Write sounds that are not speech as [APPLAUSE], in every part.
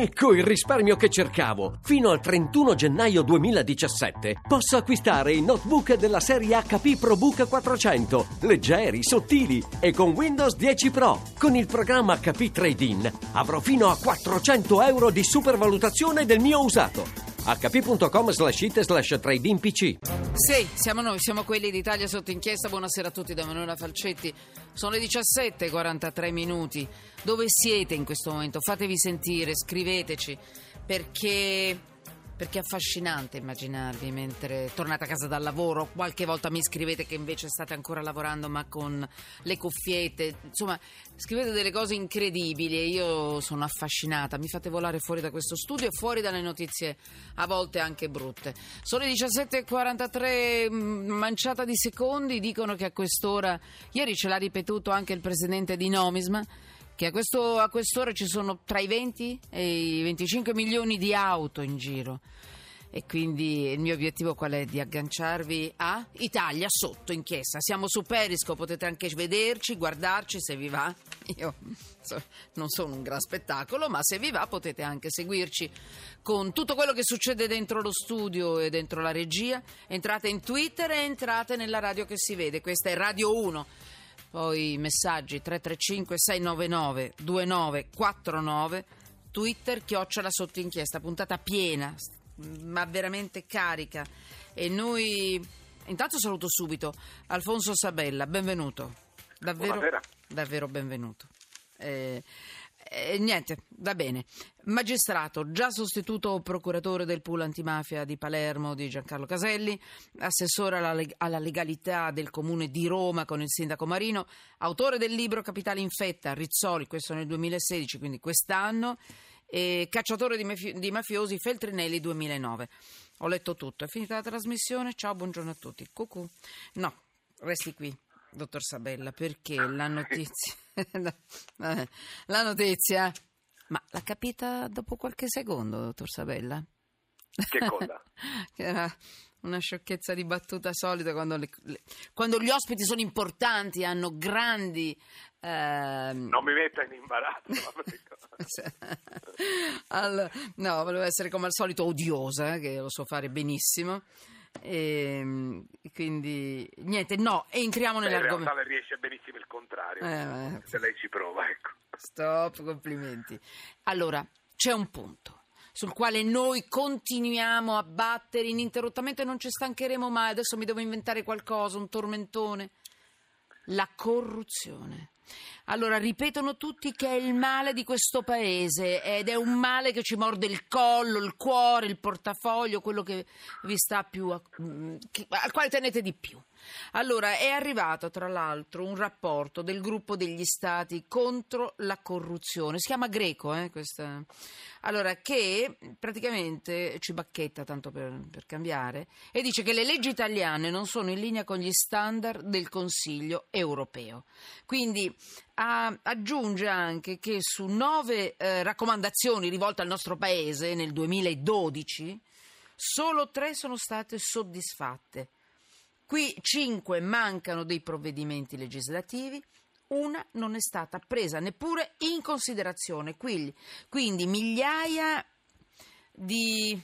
Ecco il risparmio che cercavo! Fino al 31 gennaio 2017 posso acquistare i notebook della serie HP ProBook 400, leggeri, sottili e con Windows 10 Pro. Con il programma HP Trade-in avrò fino a 400 euro di supervalutazione del mio usato hp.com slash it slash trading pc Sì, siamo noi, siamo quelli d'Italia sotto inchiesta. Buonasera a tutti da Manuela Falcetti. Sono le 17.43 minuti. Dove siete in questo momento? Fatevi sentire, scriveteci perché perché è affascinante immaginarvi mentre tornate a casa dal lavoro, qualche volta mi scrivete che invece state ancora lavorando ma con le cuffiette, insomma scrivete delle cose incredibili e io sono affascinata, mi fate volare fuori da questo studio e fuori dalle notizie a volte anche brutte. Sono le 17.43, mm, manciata di secondi, dicono che a quest'ora, ieri ce l'ha ripetuto anche il presidente di Nomisma, che a, questo, a quest'ora ci sono tra i 20 e i 25 milioni di auto in giro. E quindi il mio obiettivo qual è? Di agganciarvi a Italia sotto inchiesta. Siamo su Perisco, potete anche vederci, guardarci se vi va. Io non sono un gran spettacolo, ma se vi va potete anche seguirci con tutto quello che succede dentro lo studio e dentro la regia. Entrate in Twitter e entrate nella radio che si vede. Questa è Radio 1 poi messaggi 335 699 2949 Twitter chiocciola sotto inchiesta puntata piena ma veramente carica. E noi intanto saluto subito Alfonso Sabella benvenuto. Davvero, davvero benvenuto. Eh, eh, niente, va bene. Magistrato, già sostituto procuratore del pool antimafia di Palermo di Giancarlo Caselli, assessore alla, leg- alla, legalità del comune di Roma con il sindaco Marino, autore del libro Capitale infetta, Rizzoli, questo nel 2016, quindi quest'anno, e cacciatore di, mafio- di mafiosi Feltrinelli 2009. Ho letto tutto, è finita la trasmissione, ciao, buongiorno a tutti. Cucù. No, resti qui dottor Sabella, perché la notizia... [LAUGHS] la notizia... Ma l'ha capita dopo qualche secondo, dottor Sabella? [LAUGHS] Che cosa? era una sciocchezza di battuta solita quando, le, le, quando gli ospiti sono importanti, hanno grandi... Ehm... Non mi metta in imbarazzo. [LAUGHS] allora, no, volevo essere come al solito odiosa, che lo so fare benissimo. E, ehm, quindi niente, no, entriamo nell'argomento. In realtà le riesce benissimo il contrario. Eh, se lei ci prova, ecco. Stop, complimenti. Allora, c'è un punto sul quale noi continuiamo a battere ininterrottamente e non ci stancheremo mai. Adesso mi devo inventare qualcosa, un tormentone. La corruzione. Allora, ripetono tutti che è il male di questo paese ed è un male che ci morde il collo, il cuore, il portafoglio, quello che vi sta più. A, mm, al quale tenete di più. Allora, è arrivato tra l'altro un rapporto del gruppo degli stati contro la corruzione. Si chiama Greco, eh, questa. Allora, che praticamente ci bacchetta, tanto per, per cambiare, e dice che le leggi italiane non sono in linea con gli standard del Consiglio europeo. Quindi a, aggiunge anche che su nove eh, raccomandazioni rivolte al nostro paese nel 2012, solo tre sono state soddisfatte. Qui cinque mancano dei provvedimenti legislativi, una non è stata presa neppure in considerazione. Quindi, quindi migliaia di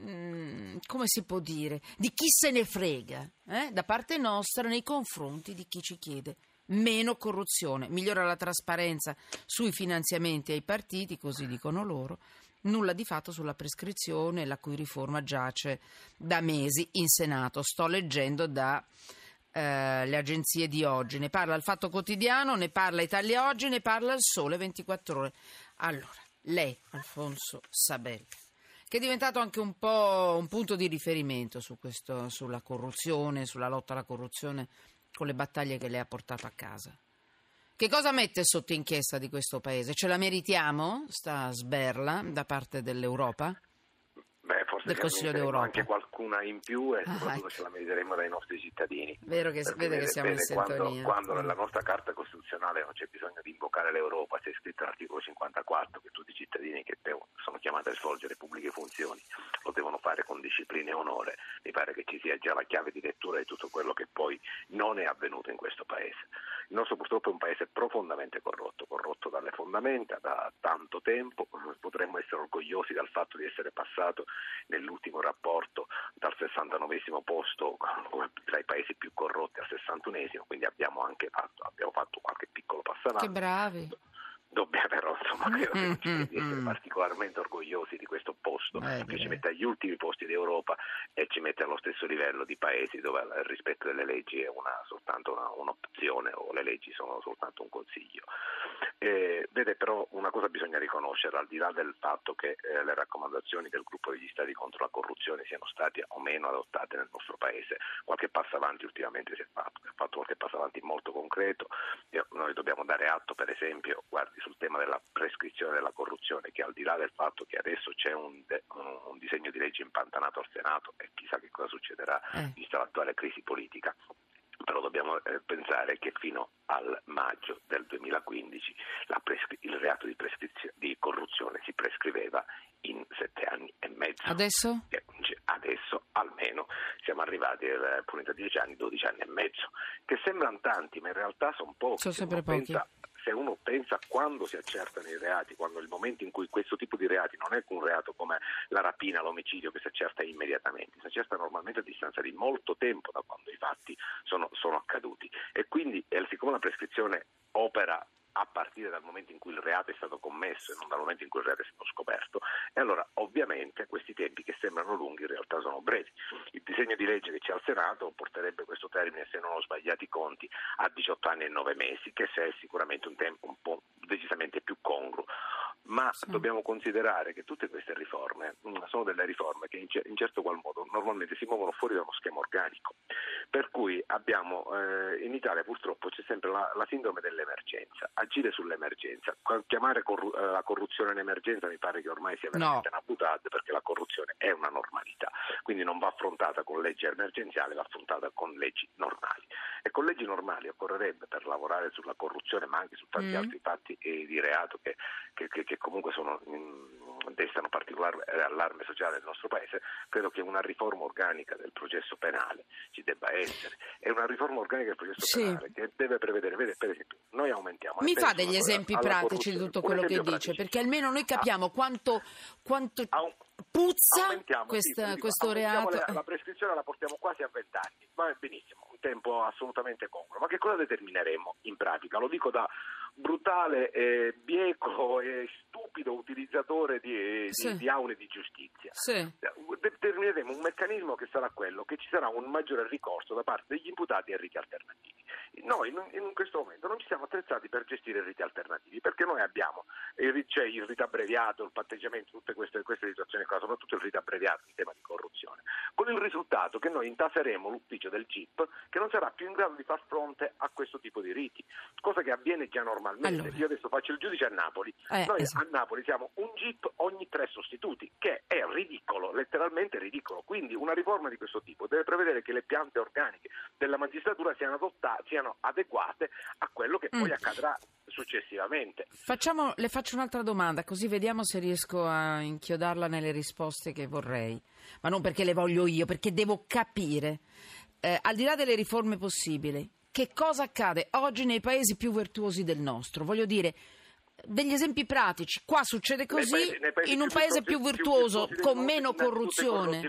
mm, come si può dire, di chi se ne frega eh, da parte nostra nei confronti di chi ci chiede meno corruzione, migliora la trasparenza sui finanziamenti ai partiti, così dicono loro, nulla di fatto sulla prescrizione, la cui riforma giace da mesi in Senato. Sto leggendo da eh, le agenzie di oggi. Ne parla il Fatto Quotidiano, ne parla Italia Oggi, ne parla il Sole 24 Ore. Allora, lei, Alfonso Sabella, che è diventato anche un po' un punto di riferimento su questo, sulla corruzione, sulla lotta alla corruzione, con le battaglie che lei ha portato a casa. Che cosa mette sotto inchiesta di questo paese? Ce la meritiamo, sta sberla, da parte dell'Europa? Beh, forse del Consiglio d'Europa. anche qualcuna in più e ah, soprattutto ecco. ce la meriteremo dai nostri cittadini. Vero che, vede che siamo vede in quando, sintonia. Quando mm. nella nostra Carta Costituzionale non c'è bisogno di invocare l'Europa, c'è scritto l'articolo 54 che tutti i cittadini che sono chiamati per svolgere pubbliche funzioni lo devono fare con disciplina e onore, mi pare che ci sia già la chiave di lettura di tutto quello che poi non è avvenuto in questo Paese. Il nostro purtroppo è un Paese profondamente corrotto, corrotto dalle fondamenta da tanto tempo, potremmo essere orgogliosi dal fatto di essere passato nell'ultimo rapporto dal 69 posto tra i paesi più corrotti al 61 quindi abbiamo anche fatto, abbiamo fatto qualche piccolo avanti. Che bravi! Dobbiamo però insomma credo che ci di essere particolarmente orgogliosi di questo posto eh, che ci mette agli ultimi posti d'Europa e ci mette allo stesso livello di paesi dove il rispetto delle leggi è una, soltanto una, un'opzione o le leggi sono soltanto un consiglio. Eh, vede però una cosa bisogna riconoscere, al di là del fatto che eh, le raccomandazioni del gruppo degli Stati contro la corruzione siano state o meno adottate nel nostro Paese, qualche passo avanti ultimamente si è fatto, si è fatto qualche passo avanti molto concreto, noi dobbiamo dare atto per esempio, guardi, sul tema della prescrizione della corruzione, che al di là del fatto che adesso c'è un, de- un disegno di legge impantanato al Senato e chissà che cosa succederà eh. vista l'attuale crisi politica, però dobbiamo eh, pensare che fino al maggio del 2015 prescri- il reato di, di, corruzione si prescriveva in sette anni e mezzo. Adesso? Adesso almeno siamo arrivati a punita 10 anni, 12 anni e mezzo, che sembrano tanti, ma in realtà sono pochi. Sono sempre pochi. Pensa, se uno pensa quando si accertano i reati, quando il momento in cui questo tipo di reati non è un reato come la rapina, l'omicidio che si accerta immediatamente, si accerta normalmente a distanza di molto tempo da quando i fatti sono, sono accaduti. E quindi eh, siccome la prescrizione opera a partire dal momento in cui il reato è stato commesso e non dal momento in cui il reato è stato scoperto. E allora ovviamente questi tempi che sembrano lunghi in realtà sono brevi. Il disegno di legge che c'è al Senato porterebbe questo termine, se non ho sbagliato i conti, a 18 anni e 9 mesi, che è sicuramente un tempo un po' decisamente più congruo ma sì. dobbiamo considerare che tutte queste riforme mm, sono delle riforme che in, in, certo qual modo normalmente si muovono fuori da uno schema organico. Per cui abbiamo eh, in Italia purtroppo c'è sempre la, la, sindrome dell'emergenza, agire sull'emergenza, chiamare corru- eh, la corruzione in emergenza mi pare che ormai sia veramente no. una butade perché la corruzione è una normalità, quindi non va affrontata con leggi emergenziali, va affrontata con leggi normali. E con leggi normali occorrerebbe per lavorare sulla corruzione ma anche su tanti mm. altri fatti eh, di reato che, che, che che comunque sono, mh, destano particolare allarme sociale nel nostro Paese, credo che una riforma organica del processo penale ci debba essere. È una riforma organica del processo sì. penale che deve prevedere, vede, per esempio, noi aumentiamo. Mi fa degli esempi pratici di tutto quello che dice, perché almeno noi capiamo ah. quanto, quanto ah, puzza questa, sì, questo reato. La, la, prescrizione la portiamo quasi a vent'anni, va benissimo, un tempo assolutamente congruo. Ma che cosa determineremo in pratica? Lo dico da brutale, eh, bieco e stupido utilizzatore di, sì. di, aule di giustizia. Sì. Determineremo un meccanismo che sarà quello che ci sarà un maggiore ricorso da parte degli imputati a riti alternativi. Noi in, in questo momento non ci siamo attrezzati per gestire i riti alternativi perché noi abbiamo il, cioè il rito abbreviato, il patteggiamento, tutte queste, queste situazioni qua, soprattutto il rito abbreviato in tema di corruzione, il risultato che noi intaseremo l'ufficio del GIP che non sarà più in grado di far fronte a questo tipo di riti, cosa che avviene già normalmente. Allora. Io adesso faccio il giudice a Napoli. Eh, Noi esatto. a Napoli siamo un GIP ogni tre sostituti, che è ridicolo, letteralmente ridicolo. Quindi una riforma di questo tipo deve prevedere che le piante organiche della magistratura siano, adottate, siano adeguate a quello che poi mm. accadrà successivamente. Facciamo, le faccio un'altra domanda, così vediamo se riesco a inchiodarla nelle risposte che vorrei. Ma non perché le voglio io, perché devo capire. Eh, al di là delle riforme possibili, che cosa accade oggi nei paesi più virtuosi del nostro. Voglio dire, degli esempi pratici. Qua succede così, nei paesi, nei paesi in un paese più virtuoso, più con meno corruzione.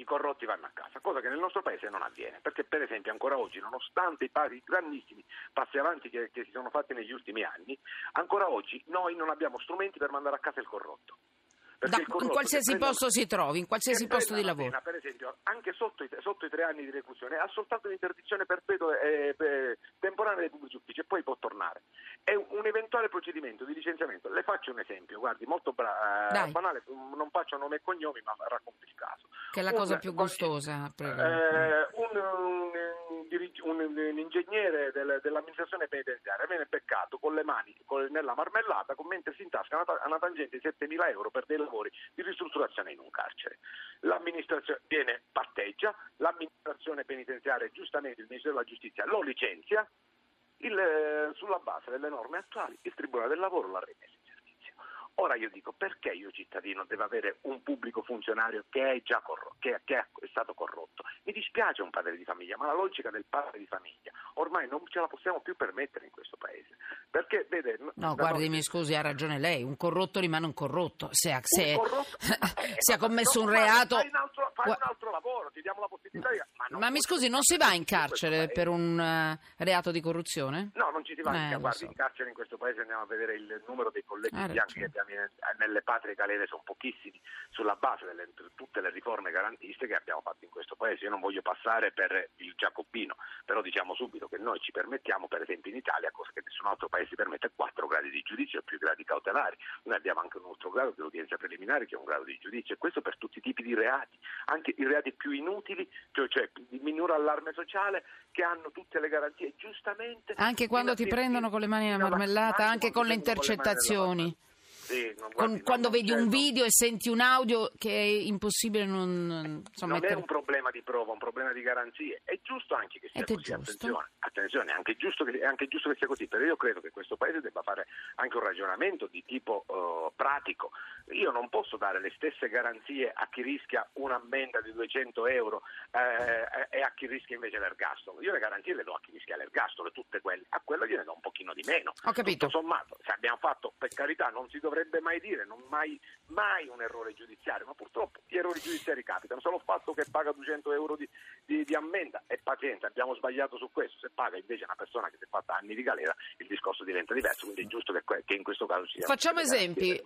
I corrotti vanno a casa. Cosa che nel nostro paese non avviene, perché per esempio ancora oggi, nonostante i, pari, grandissimi passi avanti che, che si sono fatti negli ultimi anni, ancora oggi noi non abbiamo strumenti per mandare a casa il corrotto. Da, in qualsiasi posto si trovi, in qualsiasi posto di lavoro. Pena, per esempio, anche sotto i, sotto i, tre anni di reclusione ha soltanto l'interdizione perpetua e, e, temporanea dei pubblici uffici e poi può tornare. È un eventuale procedimento di licenziamento. Le faccio un esempio, guardi, molto bra- eh, banale, non faccio nome e cognomi, ma racconto il caso. Che è la un, cosa più gustosa. Eh, un, un, un, ingegnere del, dell'amministrazione penitenziaria viene beccato con le mani con, nella marmellata mentre si intasca una, una tangente di 7.000 euro per dei lavori di ristrutturazione in un carcere. L'amministrazione viene patteggia, l'amministrazione penitenziaria, giustamente il Ministero della Giustizia lo licenzia, il, sulla base delle norme attuali il Tribunale del Lavoro l'ha rimesso. Ora io dico perché io cittadino devo avere un pubblico funzionario che è già corrotto, che, che è stato corrotto? Mi dispiace un padre di famiglia, ma la logica del padre di famiglia ormai non ce la possiamo più permettere in questo paese. Perché, vede, no, guardi, noi... mi scusi, ha ragione lei, un corrotto rimane un corrotto. Se ha, se, corrotto, eh, [LAUGHS] se ha commesso un reato... Fai un, altro, fai un altro lavoro, ti diamo la possibilità di... Ma, ma mi scusi, non si va in carcere per un uh, reato di corruzione? No, va eh, in, guardi, so. in carcere in questo paese, andiamo a vedere il numero dei colleghi ah, bianchi che abbiamo nelle patrie galere sono pochissimi sulla base di tutte le riforme garantiste che abbiamo fatto in questo paese. Io non voglio passare per il giacobino, però diciamo subito che noi ci permettiamo, per esempio in Italia, cosa che nessun altro paese permette, quattro gradi di giudizio e più gradi cautelari. Noi abbiamo anche un altro grado dell'udienza preliminare che è un grado di giudizio e questo per tutti i tipi di reati, anche i reati più inutili, cioè, cioè di minore allarme sociale, che hanno tutte le garanzie giustamente. Anche quando ti prendono con le mani nella marmellata, anche con le intercettazioni. Sì, guardi, quando vedi certo. un video e senti un audio che è impossibile non... Insomma, non mettere... è un problema di prova, un problema di garanzie. È giusto anche che sia Ed così, attenzione, attenzione è, anche che, è anche giusto che sia così, però io credo che questo Paese debba fare anche un ragionamento di tipo uh, pratico. Io non posso dare le stesse garanzie a chi rischia un'ammenda di 200 euro eh, e a chi rischia invece l'ergastolo. Io le garanzie le do a chi rischia l'ergastolo, tutte quelle. A quello gliene do un pochino di meno. Ho capito. Tutto sommato, se abbiamo fatto, per carità, non si dovrebbe mai dire, non mai, mai un errore giudiziario, ma purtroppo gli errori giudiziari capitano, solo il fatto che paga 200 euro di, di, di ammenda e pazienza, abbiamo sbagliato su questo, se paga invece una persona che si è fatta anni di galera il discorso diventa diverso, quindi è giusto che, che in questo caso sia... Facciamo esempi,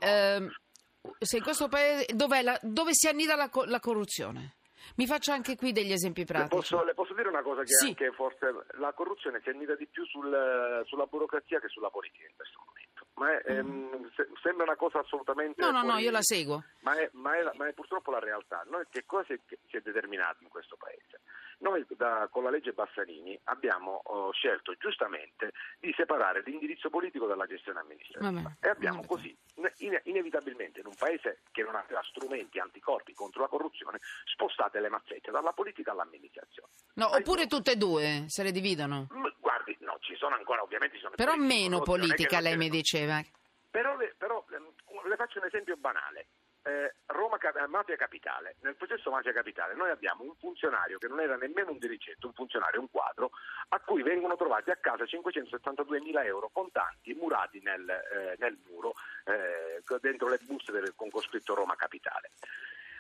se in questo paese, la, dove si annida la, la corruzione? Mi faccio anche qui degli esempi pratici. Le posso, le posso dire una cosa che sì. anche forse la corruzione si annida di più sul, sulla burocrazia che sulla politica in questo momento ma è, ehm, se, sembra una cosa assolutamente... No, no, fuori, no, io la seguo. Ma è, ma, è, ma è, purtroppo la realtà. Noi, che cosa si è, si è determinato in questo Paese? Noi da, con la legge Bassanini abbiamo oh, scelto giustamente di separare l'indirizzo politico dalla gestione amministrativa Vabbè. e abbiamo così in, inevitabilmente in un paese che non aveva strumenti anticorpi contro la corruzione spostate le mazzette dalla politica all'amministrazione. No, oppure tutte e due se le dividono? Guardi, no, ci sono ancora ovviamente... Ci sono Però meno politica lei mi diceva. Però, però le faccio un esempio banale eh, Roma Mafia Capitale, nel processo Mafia Capitale noi abbiamo un funzionario che non era nemmeno un dirigente, un funzionario, un quadro, a cui vengono trovati a casa 572 mila euro contanti murati nel, eh, nel muro eh, dentro le buste del, con scritto Roma Capitale.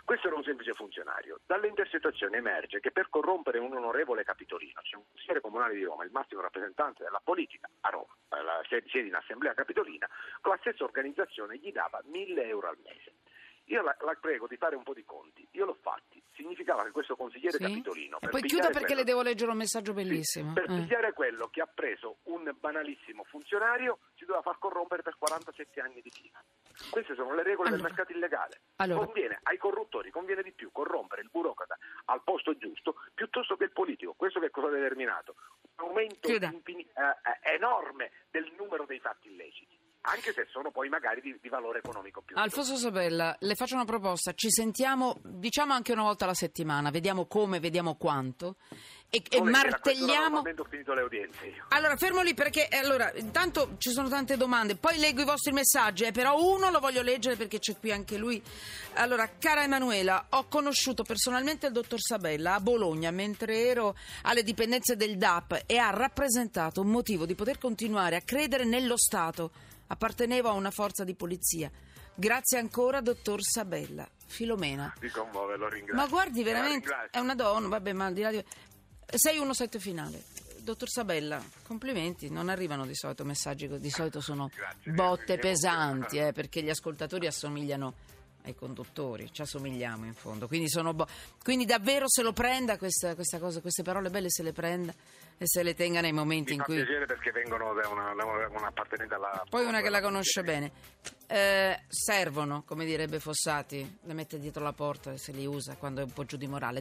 Questo era un semplice funzionario. Dalle intercettazioni emerge che per corrompere un onorevole capitolino, cioè un consigliere comunale di Roma, il massimo rappresentante della politica a Roma, la sede in assemblea capitolina, con la stessa organizzazione gli dava 1000 euro al mese. Io la, la, prego di fare un po' di conti. Io l'ho fatti. Significava che questo consigliere sì? capitolino. E poi chiuda perché quello, le devo leggere un messaggio bellissimo. Sì, per eh. pigliare quello che ha preso un banalissimo funzionario si doveva far corrompere per 47 anni di fila. Queste sono le regole allora. del mercato illegale. Allora. Conviene ai corruttori, conviene di più corrompere il burocrata al posto giusto piuttosto che il politico. Questo che cosa ha determinato? Un aumento infin- eh, enorme del numero dei fatti illeciti anche se sono poi magari di, di valore economico più. Alfonso Sabella, le faccio una proposta, ci sentiamo diciamo anche una volta alla settimana, vediamo come, vediamo quanto e, e martelliamo. Allora, fermo lì perché allora, intanto ci sono tante domande, poi leggo i vostri messaggi, eh, però uno lo voglio leggere perché c'è qui anche lui. Allora, cara Emanuela, ho conosciuto personalmente il dottor Sabella a Bologna mentre ero alle dipendenze del DAP e ha rappresentato un motivo di poter continuare a credere nello Stato Apparteneva a una forza di polizia. Grazie ancora, dottor Sabella. Filomena. Mi commuove, lo ringrazio. Ma guardi, veramente, è una donna, vabbè, ma al di là di... 617 finale. Dottor Sabella, complimenti, non arrivano di solito messaggi, di solito sono grazie, botte pesanti, eh, perché gli ascoltatori assomigliano ai conduttori, ci assomigliamo in fondo. Quindi, bo- quindi davvero se lo prenda questa, questa, cosa, queste parole belle se le prenda e se le tenga nei momenti Mi in cui... Mi fa piacere perché vengono da una, una appartenente alla... Poi una che la conosce bene. Eh, servono, come direbbe Fossati, le mette dietro la porta e se li usa quando è un po' giù di morale.